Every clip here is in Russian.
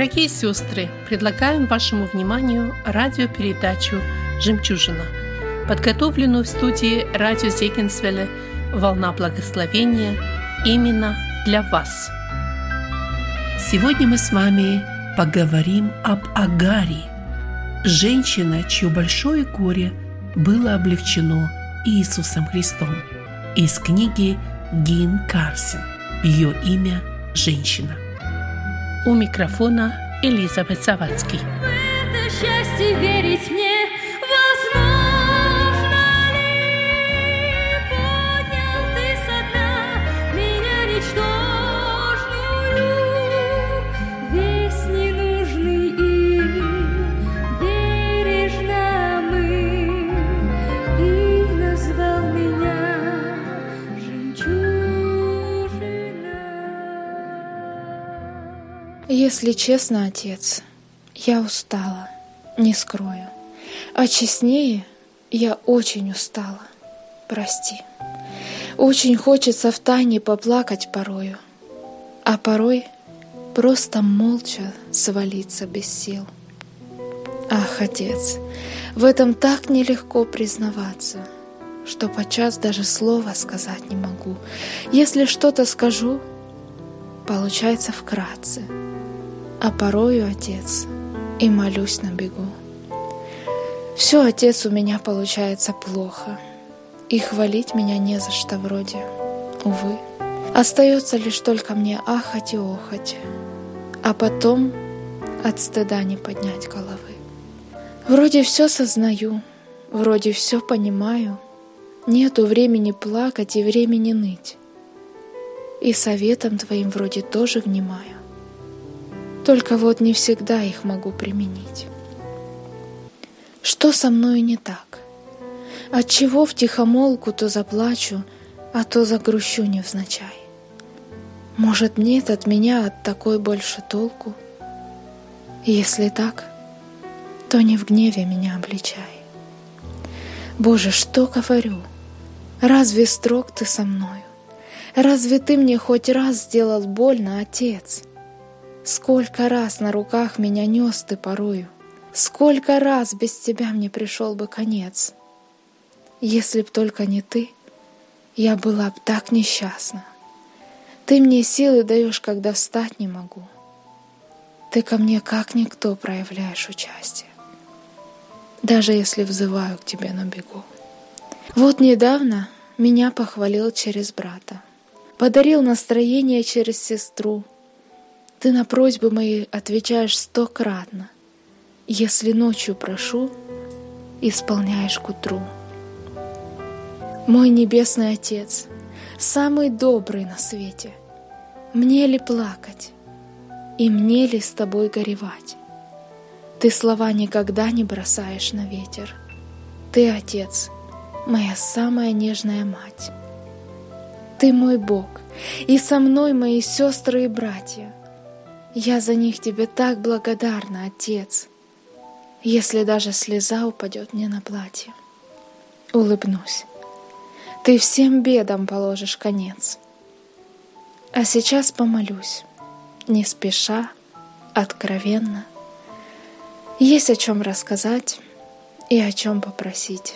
Дорогие сестры, предлагаем вашему вниманию радиопередачу «Жемчужина», подготовленную в студии радио Зегенсвелле «Волна благословения» именно для вас. Сегодня мы с вами поговорим об Агаре, женщина, чье большое горе было облегчено Иисусом Христом. Из книги Гин Карсен. Ее имя – «Женщина». У микрофона Элизабет Завадский. В это счастье верить мне Если честно, отец, я устала, не скрою. А честнее, я очень устала. Прости. Очень хочется в тайне поплакать порою, а порой просто молча свалиться без сил. Ах, отец, в этом так нелегко признаваться, что подчас даже слова сказать не могу. Если что-то скажу, получается вкратце, а порою, отец, и молюсь на бегу. Все, отец, у меня получается плохо, и хвалить меня не за что вроде, увы. Остается лишь только мне ахать и охать, а потом от стыда не поднять головы. Вроде все сознаю, вроде все понимаю, нету времени плакать и времени ныть. И советом твоим вроде тоже внимаю. Только вот не всегда их могу применить. Что со мною не так? Отчего в тихомолку то заплачу, а то загрущу невзначай? Может, нет от меня от такой больше толку? Если так, то не в гневе меня обличай. Боже, что говорю? Разве строг ты со мною? Разве ты мне хоть раз сделал больно, отец? Сколько раз на руках меня нес ты порою? Сколько раз без тебя мне пришел бы конец? Если б только не ты, я была б так несчастна. Ты мне силы даешь, когда встать не могу. Ты ко мне как никто проявляешь участие, даже если взываю к тебе на бегу. Вот недавно меня похвалил через брата, подарил настроение через сестру. Ты на просьбы мои отвечаешь стократно. Если ночью прошу, исполняешь к утру. Мой небесный Отец, самый добрый на свете, мне ли плакать и мне ли с тобой горевать? Ты слова никогда не бросаешь на ветер. Ты, Отец, моя самая нежная мать. Ты мой Бог, и со мной мои сестры и братья. Я за них тебе так благодарна, Отец, если даже слеза упадет мне на платье. Улыбнусь. Ты всем бедам положишь конец. А сейчас помолюсь, не спеша, откровенно. Есть о чем рассказать и о чем попросить.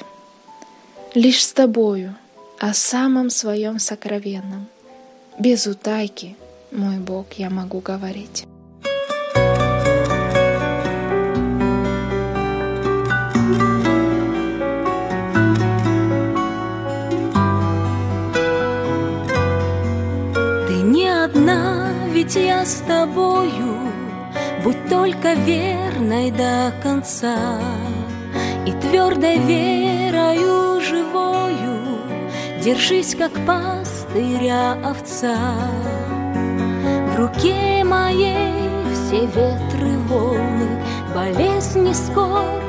Лишь с тобою, о самом своем сокровенном, без утайки, мой Бог, я могу говорить. Ты не одна, ведь я с тобою, Будь только верной до конца. И твердой верою живою Держись, как пастыря овца руке моей все ветры волны Болезнь и скорбь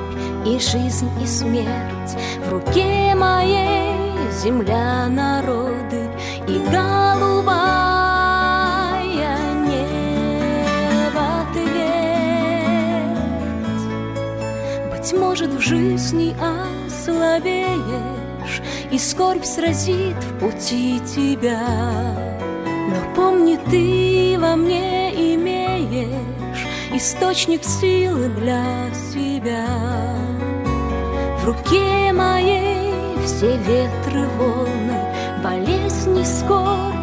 и жизнь и смерть В руке моей земля, народы и голубая небо ответ. Быть может, в жизни ослабеешь, И скорбь сразит в пути тебя. Но помни, ты во мне имеешь Источник силы для себя. В руке моей все ветры волны, болезнь и скорбь,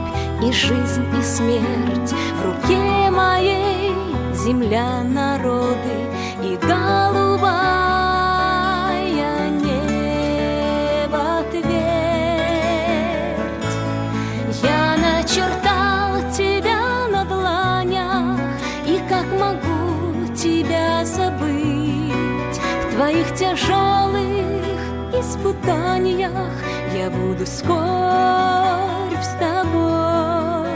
и жизнь, и смерть. В руке моей земля, народы и голубая твоих тяжелых испытаниях я буду скорбь с тобой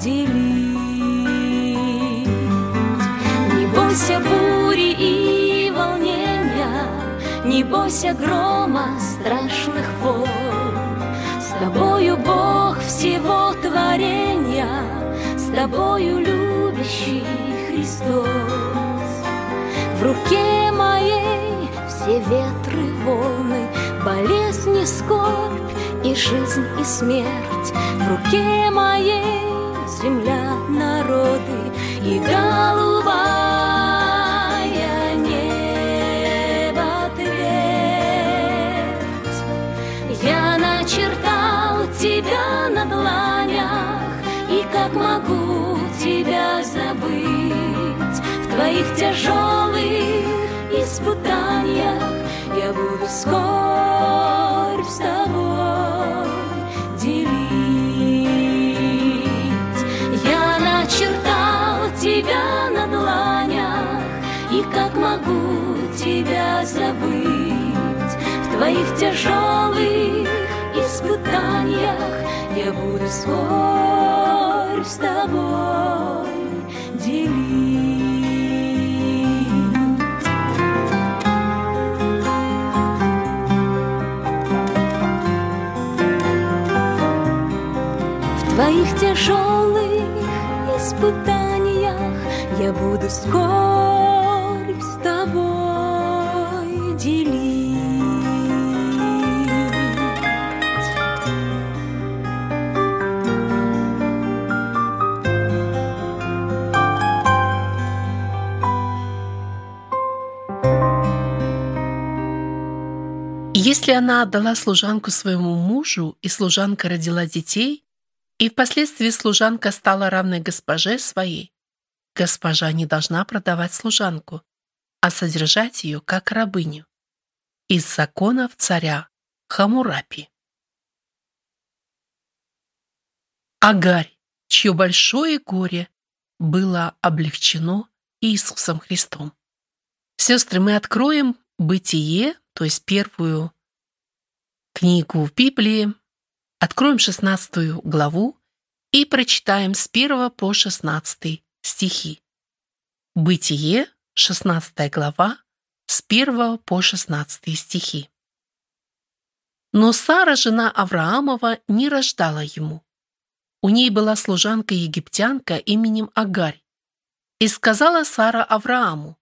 делить. Не бойся бури и волнения, не бойся грома страшных волн. С тобою Бог всего творения, с тобою любящий Христос. В руке все ветры волны, болезнь и скорбь, и жизнь, и смерть. В руке моей земля, народы и голубая небо ответ. Я начертал тебя на дланях, и как могу тебя забыть в твоих тяжелых испытаниях я буду скорбь с тобой делить. Я начертал тебя на дланях, и как могу тебя забыть в твоих тяжелых испытаниях я буду скорбь с тобой испытаниях я буду скорбь с тобой делить. Если она отдала служанку своему мужу, и служанка родила детей, и впоследствии служанка стала равной госпоже своей, госпожа не должна продавать служанку, а содержать ее как рабыню. Из законов царя Хамурапи. Агарь, чье большое горе было облегчено Иисусом Христом. Сестры, мы откроем Бытие, то есть первую книгу в Библии, откроем 16 главу и прочитаем с 1 по 16 стихи. Бытие, 16 глава, с 1 по 16 стихи. Но Сара, жена Авраамова, не рождала ему. У ней была служанка-египтянка именем Агарь. И сказала Сара Аврааму,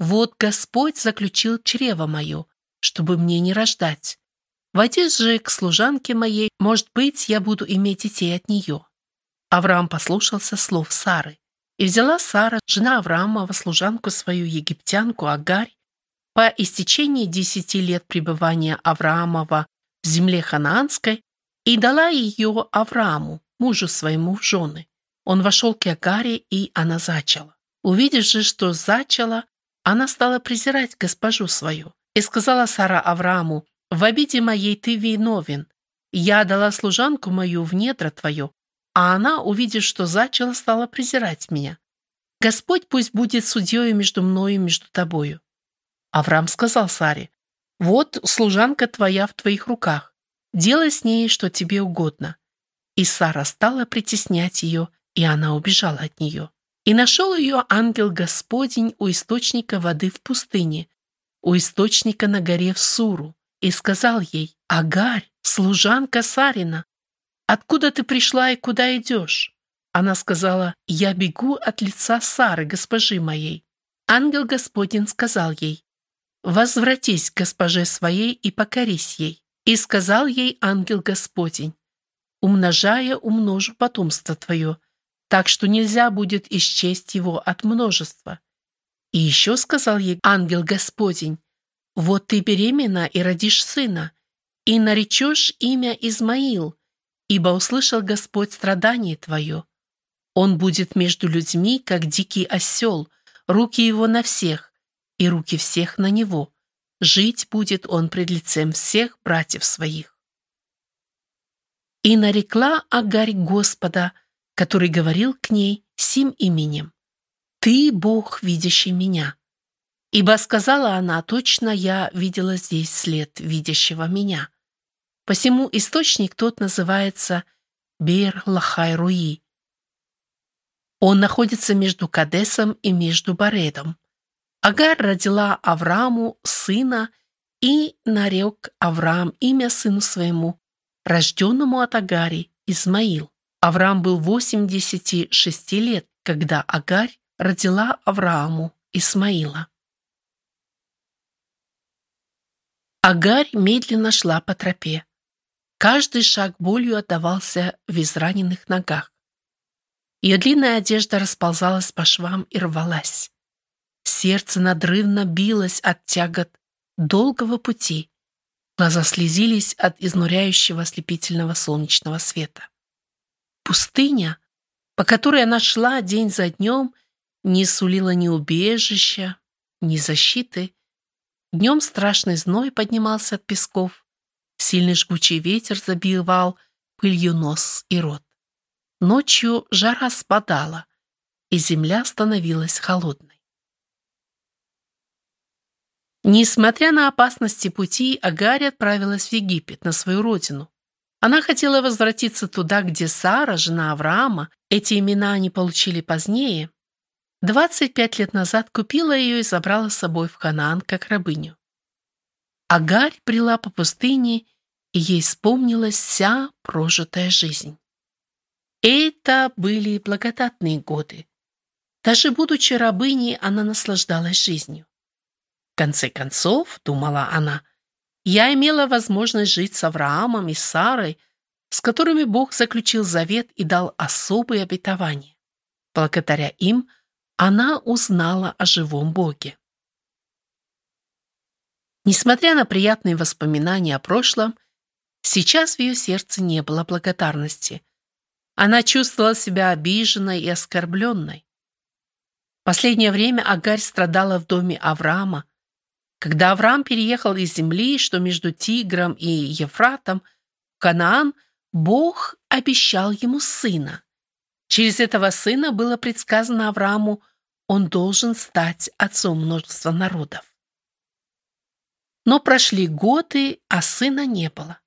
«Вот Господь заключил чрево мое, чтобы мне не рождать. Войди же к служанке моей, может быть, я буду иметь детей от нее». Авраам послушался слов Сары, И взяла Сара, жена Авраамова, служанку свою, египтянку Агарь, по истечении десяти лет пребывания Авраамова в земле ханаанской, и дала ее Аврааму, мужу своему в жены. Он вошел к Агаре, и она зачала. Увидев же, что зачала, она стала презирать госпожу свою. И сказала Сара Аврааму, «В обиде моей ты виновен. Я дала служанку мою в недра твое, а она, увидев, что зачала, стала презирать меня. Господь пусть будет судьей между мною и между тобою». Авраам сказал Саре, «Вот служанка твоя в твоих руках. Делай с ней, что тебе угодно». И Сара стала притеснять ее, и она убежала от нее. И нашел ее ангел Господень у источника воды в пустыне, у источника на горе в Суру, и сказал ей, «Агарь, служанка Сарина, откуда ты пришла и куда идешь?» Она сказала, «Я бегу от лица Сары, госпожи моей». Ангел Господень сказал ей, «Возвратись к госпоже своей и покорись ей». И сказал ей ангел Господень, «Умножая, умножу потомство твое, так что нельзя будет исчесть его от множества». И еще сказал ей ангел Господень, «Вот ты беременна и родишь сына, и наречешь имя Измаил, ибо услышал Господь страдание твое. Он будет между людьми, как дикий осел, руки его на всех, и руки всех на него. Жить будет он пред лицем всех братьев своих. И нарекла Агарь Господа, который говорил к ней сим именем. «Ты, Бог, видящий меня». Ибо сказала она, точно я видела здесь след видящего меня. Посему источник тот называется Бер-Лахай-Руи. Он находится между Кадесом и между Баредом. Агар родила Аврааму сына и нарек Авраам имя сыну своему, рожденному от Агари, Измаил. Авраам был 86 лет, когда Агарь родила Аврааму Исмаила. Агарь медленно шла по тропе. Каждый шаг болью отдавался в израненных ногах. Ее длинная одежда расползалась по швам и рвалась. Сердце надрывно билось от тягот долгого пути. Глаза слезились от изнуряющего ослепительного солнечного света. Пустыня, по которой она шла день за днем, не сулила ни убежища, ни защиты. Днем страшный зной поднимался от песков, сильный жгучий ветер забивал пылью нос и рот. Ночью жара спадала, и земля становилась холодной. Несмотря на опасности пути, Агарь отправилась в Египет, на свою родину. Она хотела возвратиться туда, где Сара, жена Авраама, эти имена они получили позднее, 25 лет назад купила ее и забрала с собой в Ханаан как рабыню. Агарь брела по пустыне, и ей вспомнилась вся прожитая жизнь. Это были благодатные годы. Даже будучи рабыней, она наслаждалась жизнью. В конце концов, думала она, я имела возможность жить с Авраамом и Сарой, с которыми Бог заключил завет и дал особые обетования. Благодаря им она узнала о живом Боге. Несмотря на приятные воспоминания о прошлом, сейчас в ее сердце не было благодарности – она чувствовала себя обиженной и оскорбленной. Последнее время Агарь страдала в доме Авраама. Когда Авраам переехал из земли, что между Тигром и Ефратом, в Канаан, Бог обещал ему сына. Через этого сына было предсказано Аврааму, он должен стать отцом множества народов. Но прошли годы, а сына не было.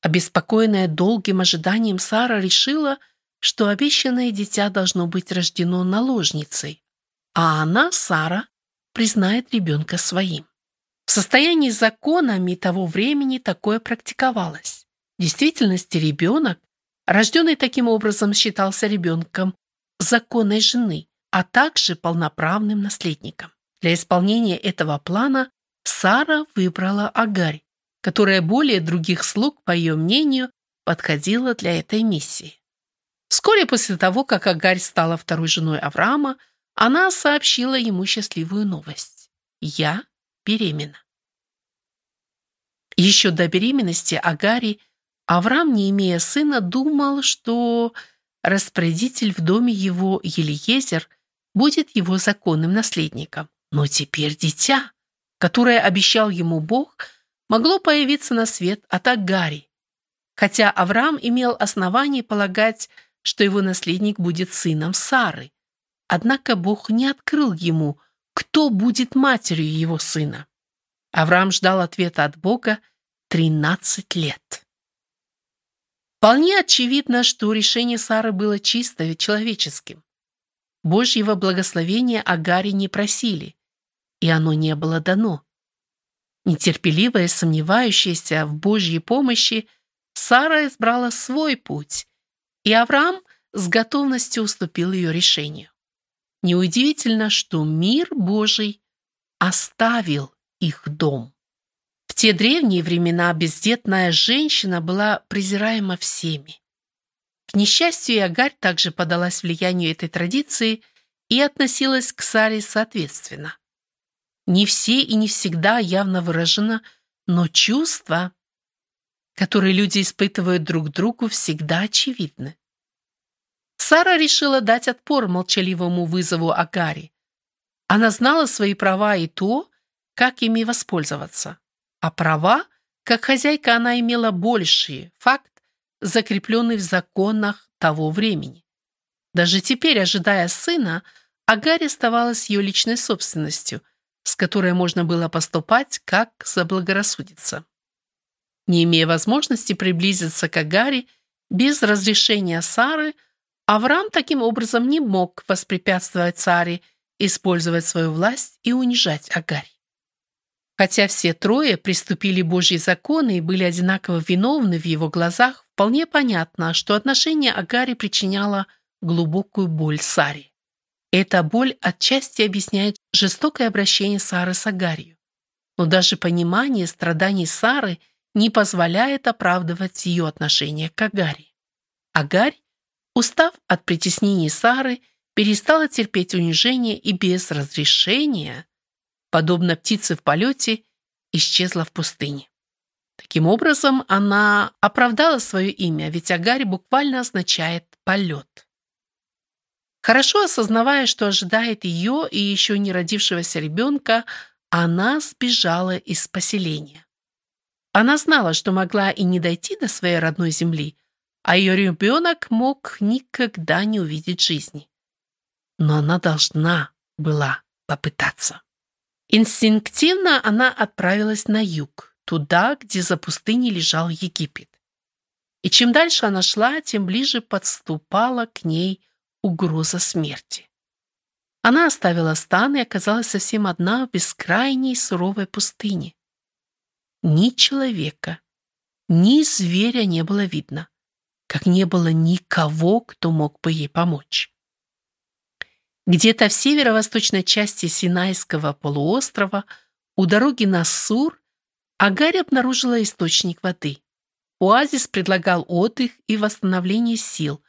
Обеспокоенная долгим ожиданием, Сара решила, что обещанное дитя должно быть рождено наложницей, а она, Сара, признает ребенка своим. В состоянии законами того времени такое практиковалось. В действительности ребенок, рожденный таким образом, считался ребенком законной жены, а также полноправным наследником. Для исполнения этого плана Сара выбрала Агарь, которая более других слуг, по ее мнению, подходила для этой миссии. Вскоре после того, как Агарь стала второй женой Авраама, она сообщила ему счастливую новость. «Я беременна». Еще до беременности Агари Авраам, не имея сына, думал, что распорядитель в доме его Елиезер будет его законным наследником. Но теперь дитя, которое обещал ему Бог, могло появиться на свет от Агари, хотя Авраам имел основание полагать, что его наследник будет сыном Сары. Однако Бог не открыл ему, кто будет матерью его сына. Авраам ждал ответа от Бога 13 лет. Вполне очевидно, что решение Сары было чисто человеческим. Божьего благословения Агаре не просили, и оно не было дано. Нетерпеливая, сомневающаяся в Божьей помощи, Сара избрала свой путь, и Авраам с готовностью уступил ее решению. Неудивительно, что мир Божий оставил их дом. В те древние времена бездетная женщина была презираема всеми. К несчастью, Агарь также подалась влиянию этой традиции и относилась к Саре соответственно. Не все и не всегда явно выражено, но чувства, которые люди испытывают друг другу, всегда очевидны. Сара решила дать отпор молчаливому вызову Агари. Она знала свои права и то, как ими воспользоваться. А права, как хозяйка, она имела большие, факт, закрепленный в законах того времени. Даже теперь, ожидая сына, Агарь оставалась ее личной собственностью, с которой можно было поступать, как заблагорассудится. Не имея возможности приблизиться к Агаре без разрешения Сары, Авраам таким образом не мог воспрепятствовать Саре использовать свою власть и унижать Агарь. Хотя все трое приступили Божьи законы и были одинаково виновны в его глазах, вполне понятно, что отношение Агари причиняло глубокую боль Саре. Эта боль отчасти объясняет жестокое обращение Сары с Агарью. Но даже понимание страданий Сары не позволяет оправдывать ее отношение к Агаре. Агарь, устав от притеснений Сары, перестала терпеть унижение и без разрешения подобно птице в полете, исчезла в пустыне. Таким образом, она оправдала свое имя, ведь Агарь буквально означает «полет». Хорошо осознавая, что ожидает ее и еще не родившегося ребенка, она сбежала из поселения. Она знала, что могла и не дойти до своей родной земли, а ее ребенок мог никогда не увидеть жизни. Но она должна была попытаться. Инстинктивно она отправилась на юг, туда, где за пустыней лежал Египет. И чем дальше она шла, тем ближе подступала к ней угроза смерти. Она оставила стан и оказалась совсем одна в бескрайней суровой пустыне. Ни человека, ни зверя не было видно, как не было никого, кто мог бы ей помочь. Где-то в северо-восточной части Синайского полуострова у дороги на Сур Агарь обнаружила источник воды. Оазис предлагал отдых и восстановление сил,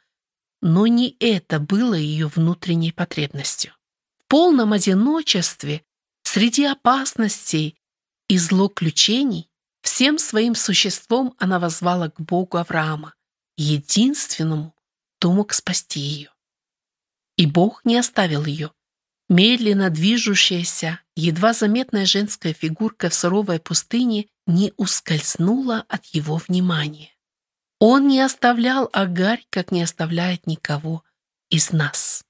но не это было ее внутренней потребностью. В полном одиночестве, среди опасностей и злоключений, всем своим существом она возвала к Богу Авраама, единственному, кто мог спасти ее. И Бог не оставил ее. Медленно движущаяся, едва заметная женская фигурка в суровой пустыне не ускользнула от его внимания. Он не оставлял Агарь, как не оставляет никого из нас.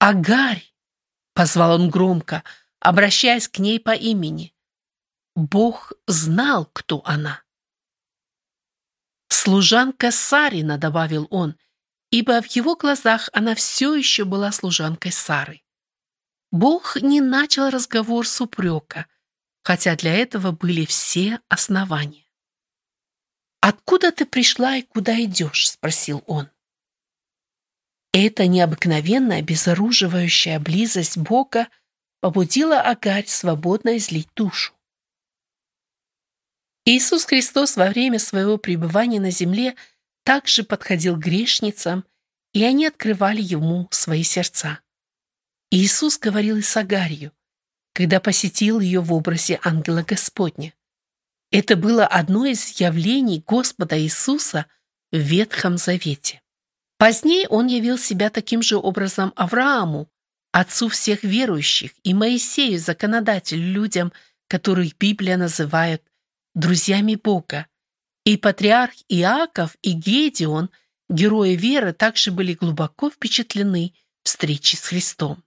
«Агарь!» — позвал он громко, обращаясь к ней по имени. Бог знал, кто она. «Служанка Сарина», — добавил он, — ибо в его глазах она все еще была служанкой Сары. Бог не начал разговор с упрека, хотя для этого были все основания. «Откуда ты пришла и куда идешь?» — спросил он. Эта необыкновенная, безоруживающая близость Бога побудила Агарь свободно излить душу. Иисус Христос во время своего пребывания на земле – также подходил к грешницам, и они открывали ему свои сердца. Иисус говорил и с Агарью, когда посетил ее в образе ангела Господня. Это было одно из явлений Господа Иисуса в Ветхом Завете. Позднее он явил себя таким же образом Аврааму, отцу всех верующих, и Моисею, законодателю, людям, которых Библия называет друзьями Бога. И патриарх Иаков и Гедеон, герои веры, также были глубоко впечатлены встречей с Христом.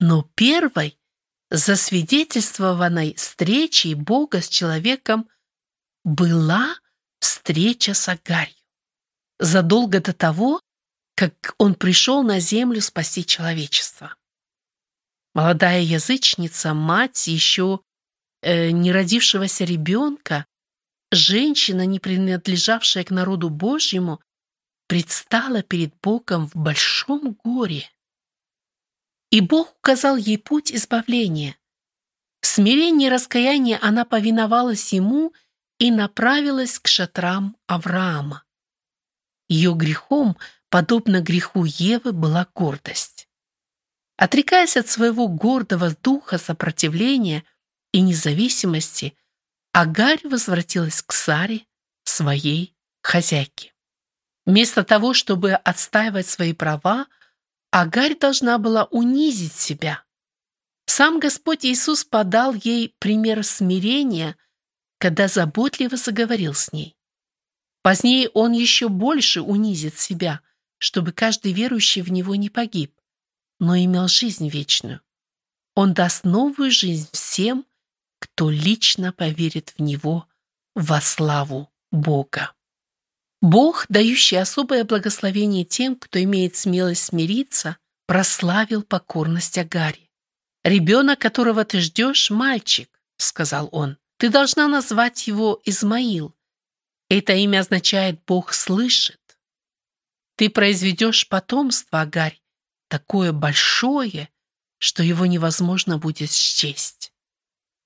Но первой засвидетельствованной встречей Бога с человеком была встреча с Агарью. Задолго до того, как он пришел на землю спасти человечество. Молодая язычница, мать еще э, не родившегося ребенка, женщина, не принадлежавшая к народу Божьему, предстала перед Богом в большом горе. И Бог указал ей путь избавления. В смирении и раскаянии она повиновалась ему и направилась к шатрам Авраама. Ее грехом, подобно греху Евы, была гордость. Отрекаясь от своего гордого духа сопротивления и независимости, Агарь возвратилась к Саре, своей хозяйке. Вместо того, чтобы отстаивать свои права, Агарь должна была унизить себя. Сам Господь Иисус подал ей пример смирения, когда заботливо заговорил с ней. Позднее Он еще больше унизит себя, чтобы каждый верующий в Него не погиб, но имел жизнь вечную. Он даст новую жизнь всем, кто лично поверит в Него во славу Бога. Бог, дающий особое благословение тем, кто имеет смелость смириться, прославил покорность Агари. «Ребенок, которого ты ждешь, мальчик», — сказал он. «Ты должна назвать его Измаил. Это имя означает «Бог слышит». Ты произведешь потомство, Агарь, такое большое, что его невозможно будет счесть.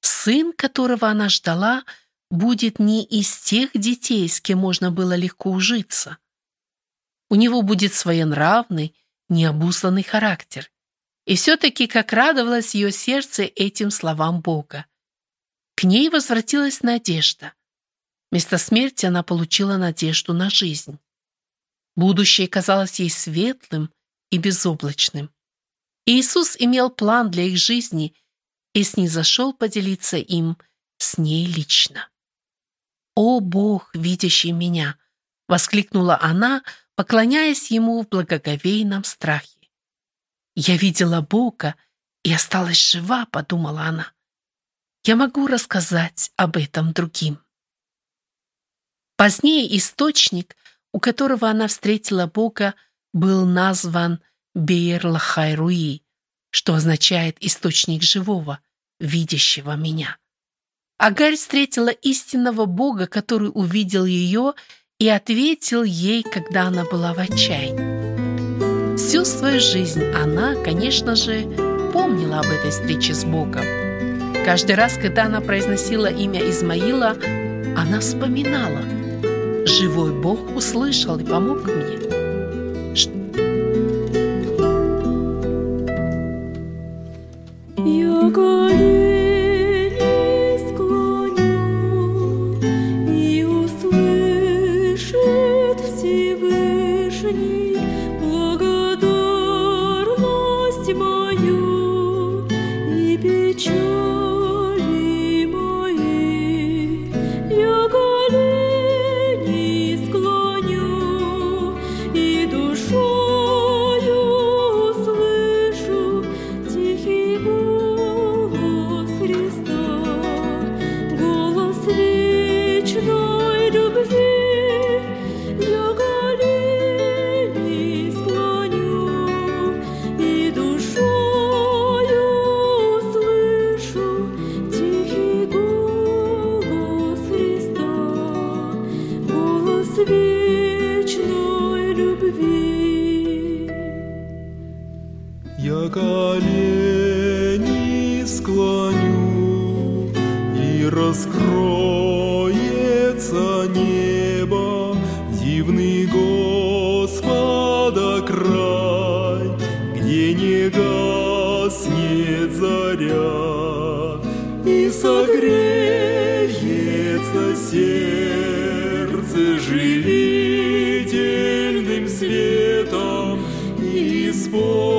Сын, которого она ждала, — будет не из тех детей, с кем можно было легко ужиться. У него будет своенравный, необузданный характер. И все-таки как радовалось ее сердце этим словам Бога. К ней возвратилась надежда. Вместо смерти она получила надежду на жизнь. Будущее казалось ей светлым и безоблачным. Иисус имел план для их жизни и снизошел поделиться им с ней лично. «О Бог, видящий меня!» — воскликнула она, поклоняясь Ему в благоговейном страхе. «Я видела Бога и осталась жива», — подумала она. «Я могу рассказать об этом другим». Позднее источник, у которого она встретила Бога, был назван Бейр-Лахайруи, что означает «источник живого, видящего меня». Агарь встретила истинного Бога, который увидел ее и ответил ей, когда она была в отчаянии. Всю свою жизнь она, конечно же, помнила об этой встрече с Богом. Каждый раз, когда она произносила имя Измаила, она вспоминала. Живой Бог услышал и помог мне. こに сердце живительным светом, и исполнится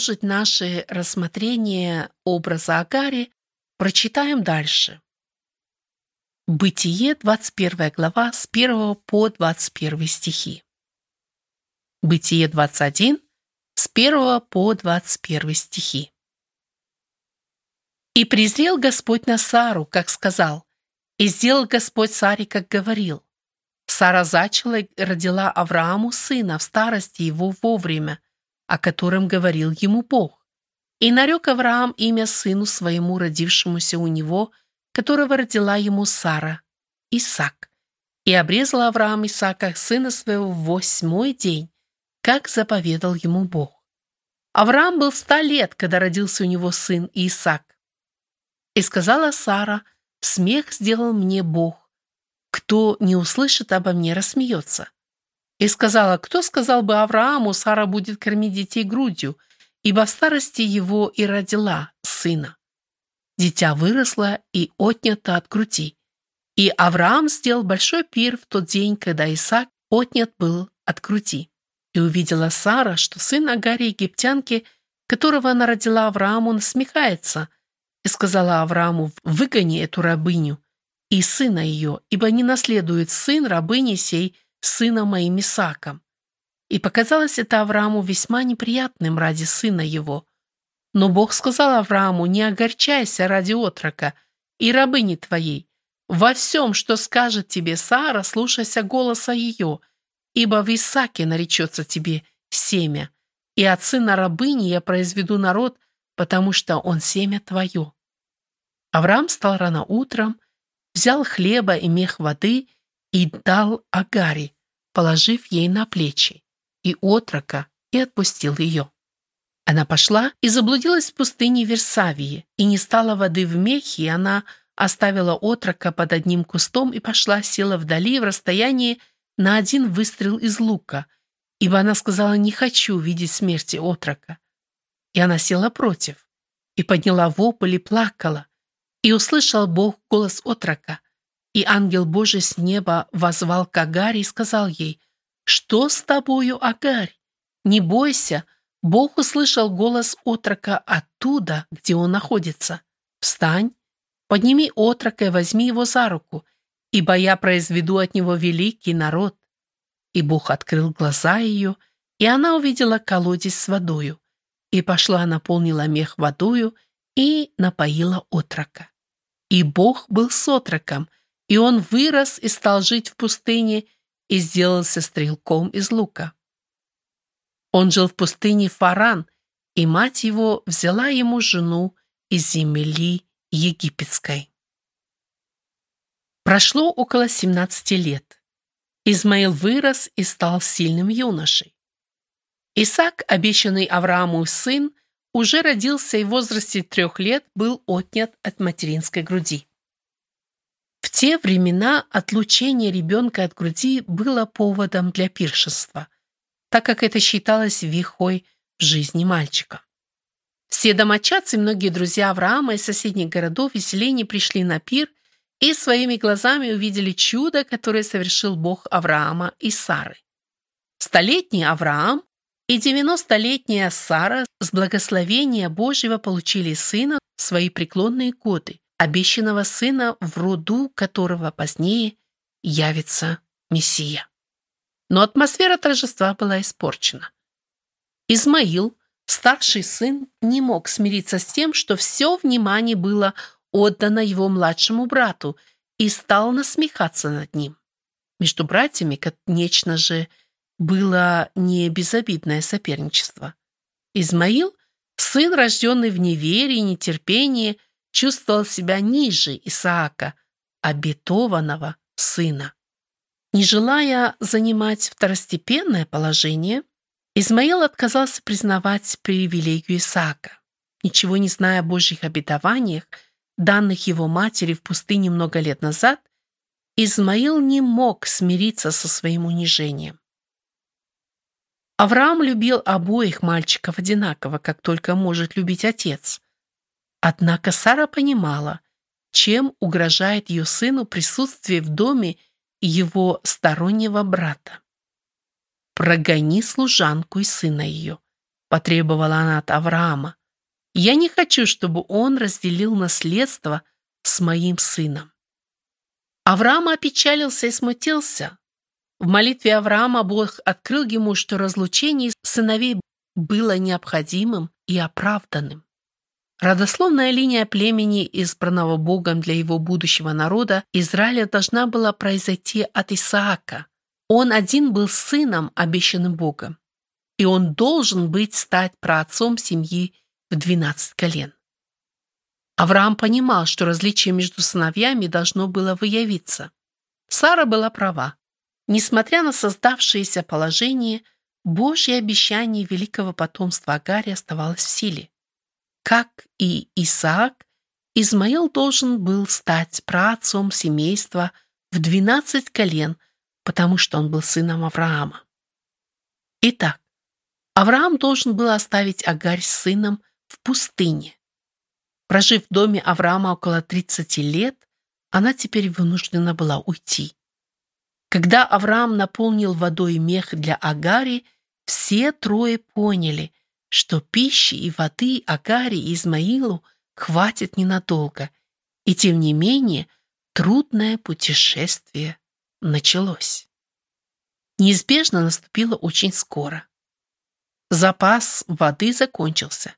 продолжить наше рассмотрение образа Агари, прочитаем дальше. Бытие, 21 глава, с 1 по 21 стихи. Бытие 21, с 1 по 21 стихи. «И презрел Господь на Сару, как сказал, и сделал Господь Саре, как говорил. Сара зачала и родила Аврааму сына в старости его вовремя, о котором говорил ему Бог. И нарек Авраам имя сыну своему, родившемуся у него, которого родила ему Сара, Исаак. И обрезал Авраам Исаака, сына своего, в восьмой день, как заповедал ему Бог. Авраам был ста лет, когда родился у него сын Исаак. И сказала Сара, «Смех сделал мне Бог. Кто не услышит обо мне, рассмеется». И сказала, «Кто сказал бы Аврааму, Сара будет кормить детей грудью, ибо в старости его и родила сына». Дитя выросло и отнято от груди. И Авраам сделал большой пир в тот день, когда Исаак отнят был от груди. И увидела Сара, что сын Агари египтянки, которого она родила Аврааму, насмехается, и сказала Аврааму, выгони эту рабыню и сына ее, ибо не наследует сын рабыни сей сына моим Исааком. И показалось это Аврааму весьма неприятным ради сына его. Но Бог сказал Аврааму, не огорчайся ради отрока и рабыни твоей. Во всем, что скажет тебе Сара, слушайся голоса ее, ибо в Исааке наречется тебе семя, и от сына рабыни я произведу народ, потому что он семя твое. Авраам стал рано утром, взял хлеба и мех воды и дал Агари, положив ей на плечи, и отрока, и отпустил ее. Она пошла и заблудилась в пустыне Версавии, и не стала воды в мехе, и она оставила отрока под одним кустом и пошла, села вдали в расстоянии на один выстрел из лука, ибо она сказала «не хочу видеть смерти отрока». И она села против, и подняла вопль и плакала, И услышал Бог голос отрока, и ангел Божий с неба возвал к Агаре и сказал ей, «Что с тобою, Агарь? Не бойся, Бог услышал голос отрока оттуда, где он находится. Встань, подними отрока и возьми его за руку, ибо я произведу от него великий народ». И Бог открыл глаза ее, и она увидела колодец с водою, и пошла наполнила мех водою и напоила отрока. И Бог был с отроком, и он вырос и стал жить в пустыне и сделался стрелком из лука. Он жил в пустыне Фаран, и мать его взяла ему жену из земли египетской. Прошло около 17 лет. Измаил вырос и стал сильным юношей. Исаак, обещанный Аврааму сын, уже родился и в возрасте трех лет был отнят от материнской груди. В те времена отлучение ребенка от груди было поводом для пиршества, так как это считалось вихой в жизни мальчика. Все домочадцы, многие друзья Авраама из соседних городов и селений пришли на пир и своими глазами увидели чудо, которое совершил Бог Авраама и Сары. Столетний Авраам и девяностолетняя Сара с благословения Божьего получили сына в свои преклонные годы, обещанного сына, в роду которого позднее явится Мессия. Но атмосфера торжества была испорчена. Измаил, старший сын, не мог смириться с тем, что все внимание было отдано его младшему брату и стал насмехаться над ним. Между братьями, конечно же, было не безобидное соперничество. Измаил, сын, рожденный в неверии нетерпении, чувствовал себя ниже Исаака, обетованного сына. Не желая занимать второстепенное положение, Измаил отказался признавать привилегию Исаака. Ничего не зная о Божьих обетованиях, данных его матери в пустыне много лет назад, Измаил не мог смириться со своим унижением. Авраам любил обоих мальчиков одинаково, как только может любить отец. Однако Сара понимала, чем угрожает ее сыну присутствие в доме его стороннего брата. «Прогони служанку и сына ее», — потребовала она от Авраама. «Я не хочу, чтобы он разделил наследство с моим сыном». Авраам опечалился и смутился, в молитве Авраама Бог открыл ему, что разлучение сыновей было необходимым и оправданным. Родословная линия племени, избранного Богом для его будущего народа, Израиля должна была произойти от Исаака. Он один был сыном, обещанным Богом. И он должен быть стать праотцом семьи в 12 колен. Авраам понимал, что различие между сыновьями должно было выявиться. Сара была права. Несмотря на создавшееся положение, Божье обещание великого потомства Агари оставалось в силе. Как и Исаак, Измаил должен был стать праотцом семейства в двенадцать колен, потому что он был сыном Авраама. Итак, Авраам должен был оставить Агарь с сыном в пустыне. Прожив в доме Авраама около 30 лет, она теперь вынуждена была уйти. Когда Авраам наполнил водой мех для Агари, все трое поняли, что пищи и воды Агари и Измаилу хватит ненадолго, и тем не менее трудное путешествие началось. Неизбежно наступило очень скоро. Запас воды закончился.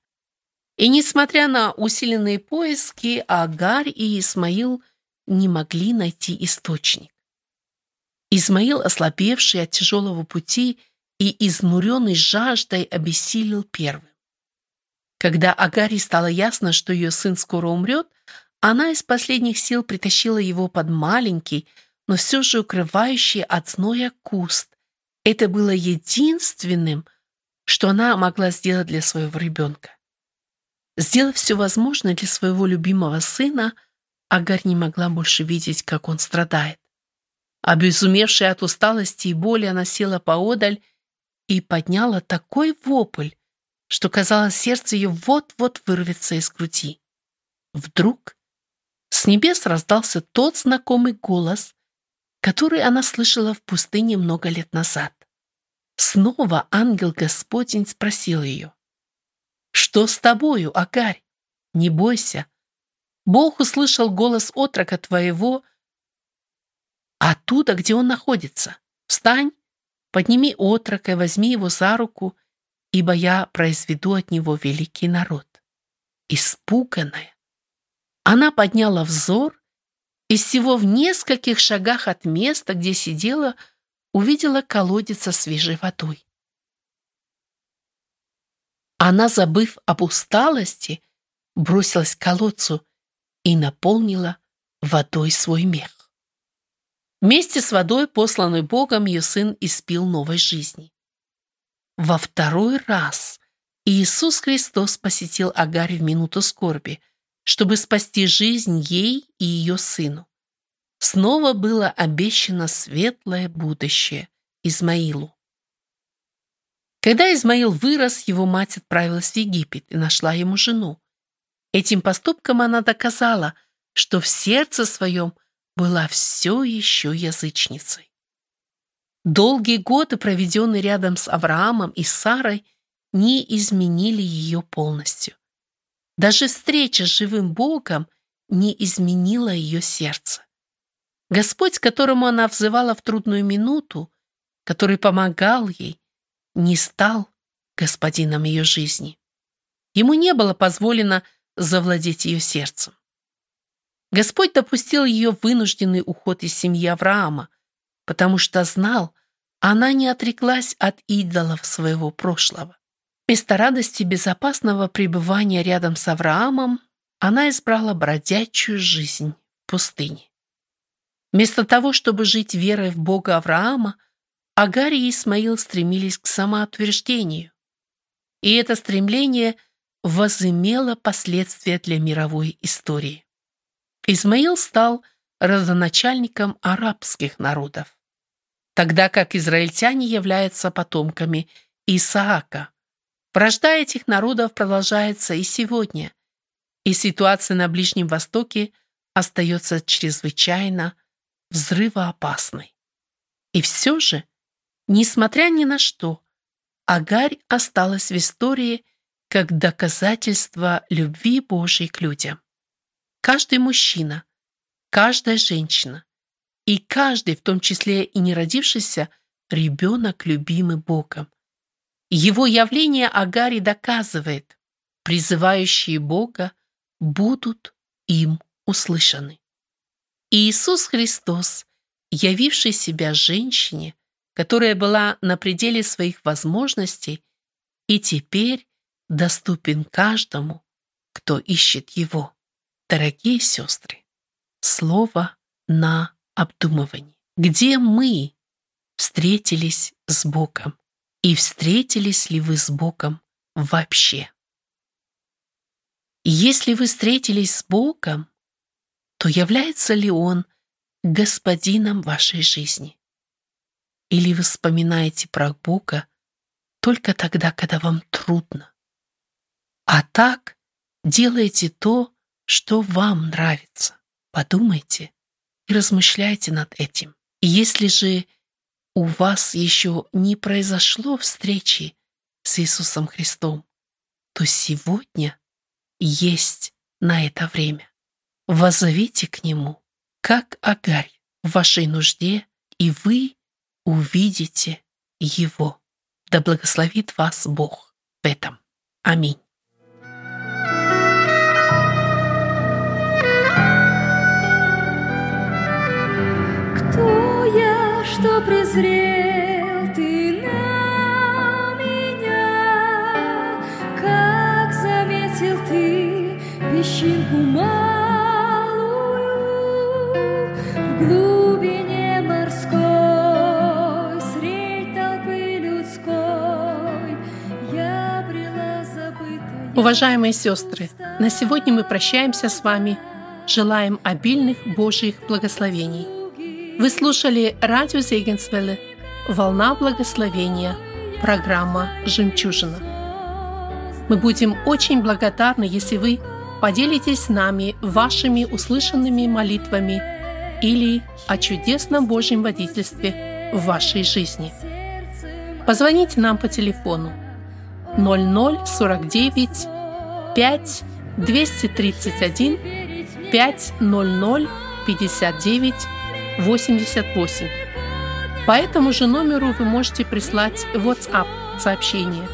И несмотря на усиленные поиски, Агарь и Исмаил не могли найти источник. Измаил, ослабевший от тяжелого пути и изнуренный жаждой, обессилел первым. Когда Агаре стало ясно, что ее сын скоро умрет, она из последних сил притащила его под маленький, но все же укрывающий от зноя куст. Это было единственным, что она могла сделать для своего ребенка. Сделав все возможное для своего любимого сына, Агарь не могла больше видеть, как он страдает. Обезумевшая от усталости и боли, она села поодаль и подняла такой вопль, что, казалось, сердце ее вот-вот вырвется из груди. Вдруг С небес раздался тот знакомый голос, который она слышала в пустыне много лет назад. Снова ангел Господень спросил ее, «Что с тобою, Агарь? Не бойся. Бог услышал голос отрока твоего оттуда, где он находится. Встань, подними отрока возьми его за руку, ибо я произведу от него великий народ». Испуганная, она подняла взор и всего в нескольких шагах от места, где сидела, увидела колодец со свежей водой. Она, забыв об усталости, бросилась к колодцу и наполнила водой свой мех. Вместе с водой, посланной Богом, ее сын испил новой жизни. Во второй раз Иисус Христос посетил Агарь в минуту скорби – чтобы спасти жизнь ей и ее сыну. Снова было обещано светлое будущее Измаилу. Когда Измаил вырос, его мать отправилась в Египет и нашла ему жену. Этим поступком она доказала, что в сердце своем была все еще язычницей. Долгие годы, проведенные рядом с Авраамом и Сарой, не изменили ее полностью. Даже встреча с живым Богом не изменила ее сердце. Господь, которому она взывала в трудную минуту, который помогал ей, не стал господином ее жизни. Ему не было позволено завладеть ее сердцем. Господь допустил ее вынужденный уход из семьи Авраама, потому что знал, она не отреклась от идолов своего прошлого. Вместо радости безопасного пребывания рядом с Авраамом она избрала бродячую жизнь в пустыне. Вместо того, чтобы жить верой в Бога Авраама, Агарь и Исмаил стремились к самоутверждению. И это стремление возымело последствия для мировой истории. Измаил стал родоначальником арабских народов, тогда как израильтяне являются потомками Исаака, Вражда этих народов продолжается и сегодня, и ситуация на Ближнем Востоке остается чрезвычайно взрывоопасной. И все же, несмотря ни на что, Агарь осталась в истории как доказательство любви Божьей к людям. Каждый мужчина, каждая женщина и каждый, в том числе и не родившийся, ребенок, любимый Богом, его явление Агари доказывает, призывающие Бога будут им услышаны. И Иисус Христос, явивший себя женщине, которая была на пределе своих возможностей, и теперь доступен каждому, кто ищет его. Дорогие сестры, слово на обдумывание. Где мы встретились с Богом? И встретились ли вы с Богом вообще? Если вы встретились с Богом, то является ли Он господином вашей жизни? Или вы вспоминаете про Бога только тогда, когда вам трудно? А так делаете то, что вам нравится. Подумайте и размышляйте над этим. И если же у вас еще не произошло встречи с Иисусом Христом, то сегодня есть на это время. Возовите к Нему, как Агарь в вашей нужде, и вы увидите Его. Да благословит вас Бог в этом. Аминь. Что презрел ты на меня, как заметил ты песчинку малую в глубине морской, средь толпы людской, я брела забытая. Уважаемые сестры, на сегодня мы прощаемся с вами. Желаем обильных Божьих благословений. Вы слушали радио Зегенсвелле «Волна благословения», программа «Жемчужина». Мы будем очень благодарны, если вы Поделитесь с нами вашими услышанными молитвами или о чудесном Божьем водительстве в вашей жизни. Позвоните нам по телефону 0049 5 231 500 59 88. По этому же номеру вы можете прислать WhatsApp сообщение.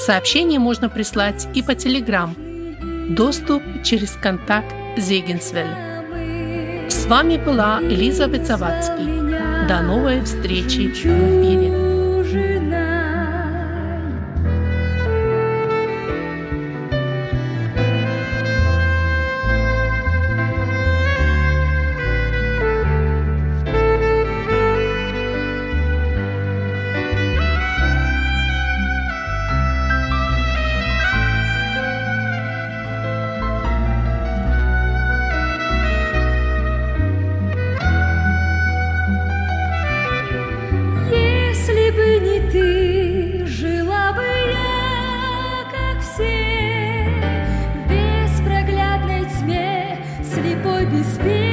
Сообщение можно прислать и по Telegram. Доступ через контакт Зегенсвель. С вами была Элизабет Завадский. До новой встречи в эфире. Все, в